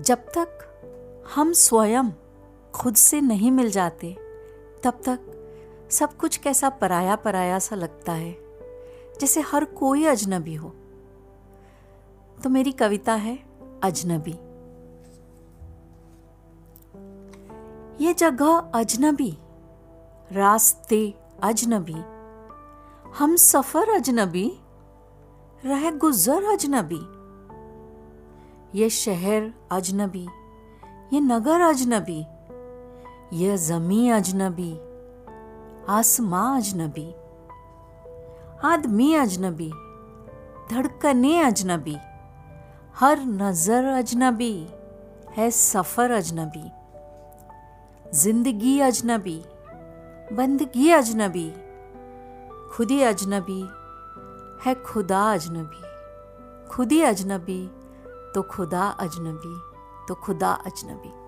जब तक हम स्वयं खुद से नहीं मिल जाते, तब तक सब कुछ कैसा पराया पराया सा लगता है, जैसे हर कोई अजनबी हो। तो मेरी कविता है अजनबी। ये जगह अजनबी, रास्ते अजनबी, हम सफ़र अजनबी, रह गुजर अजनबी ये शहर अजनबी, ये नगर अजनबी, ये जमी अजनबी, आसमां अजनबी, आदमी अजनबी, धड़कने अजनबी, हर नज़र अजनबी है सफ़र अजनबी, ज़िंदगी अजनबी, बंदगी अजनबी, खुदी अजनबी है खुदा अजनबी, खुदी अजनबी तो खुदा अजनबी तो खुदा अजनबी।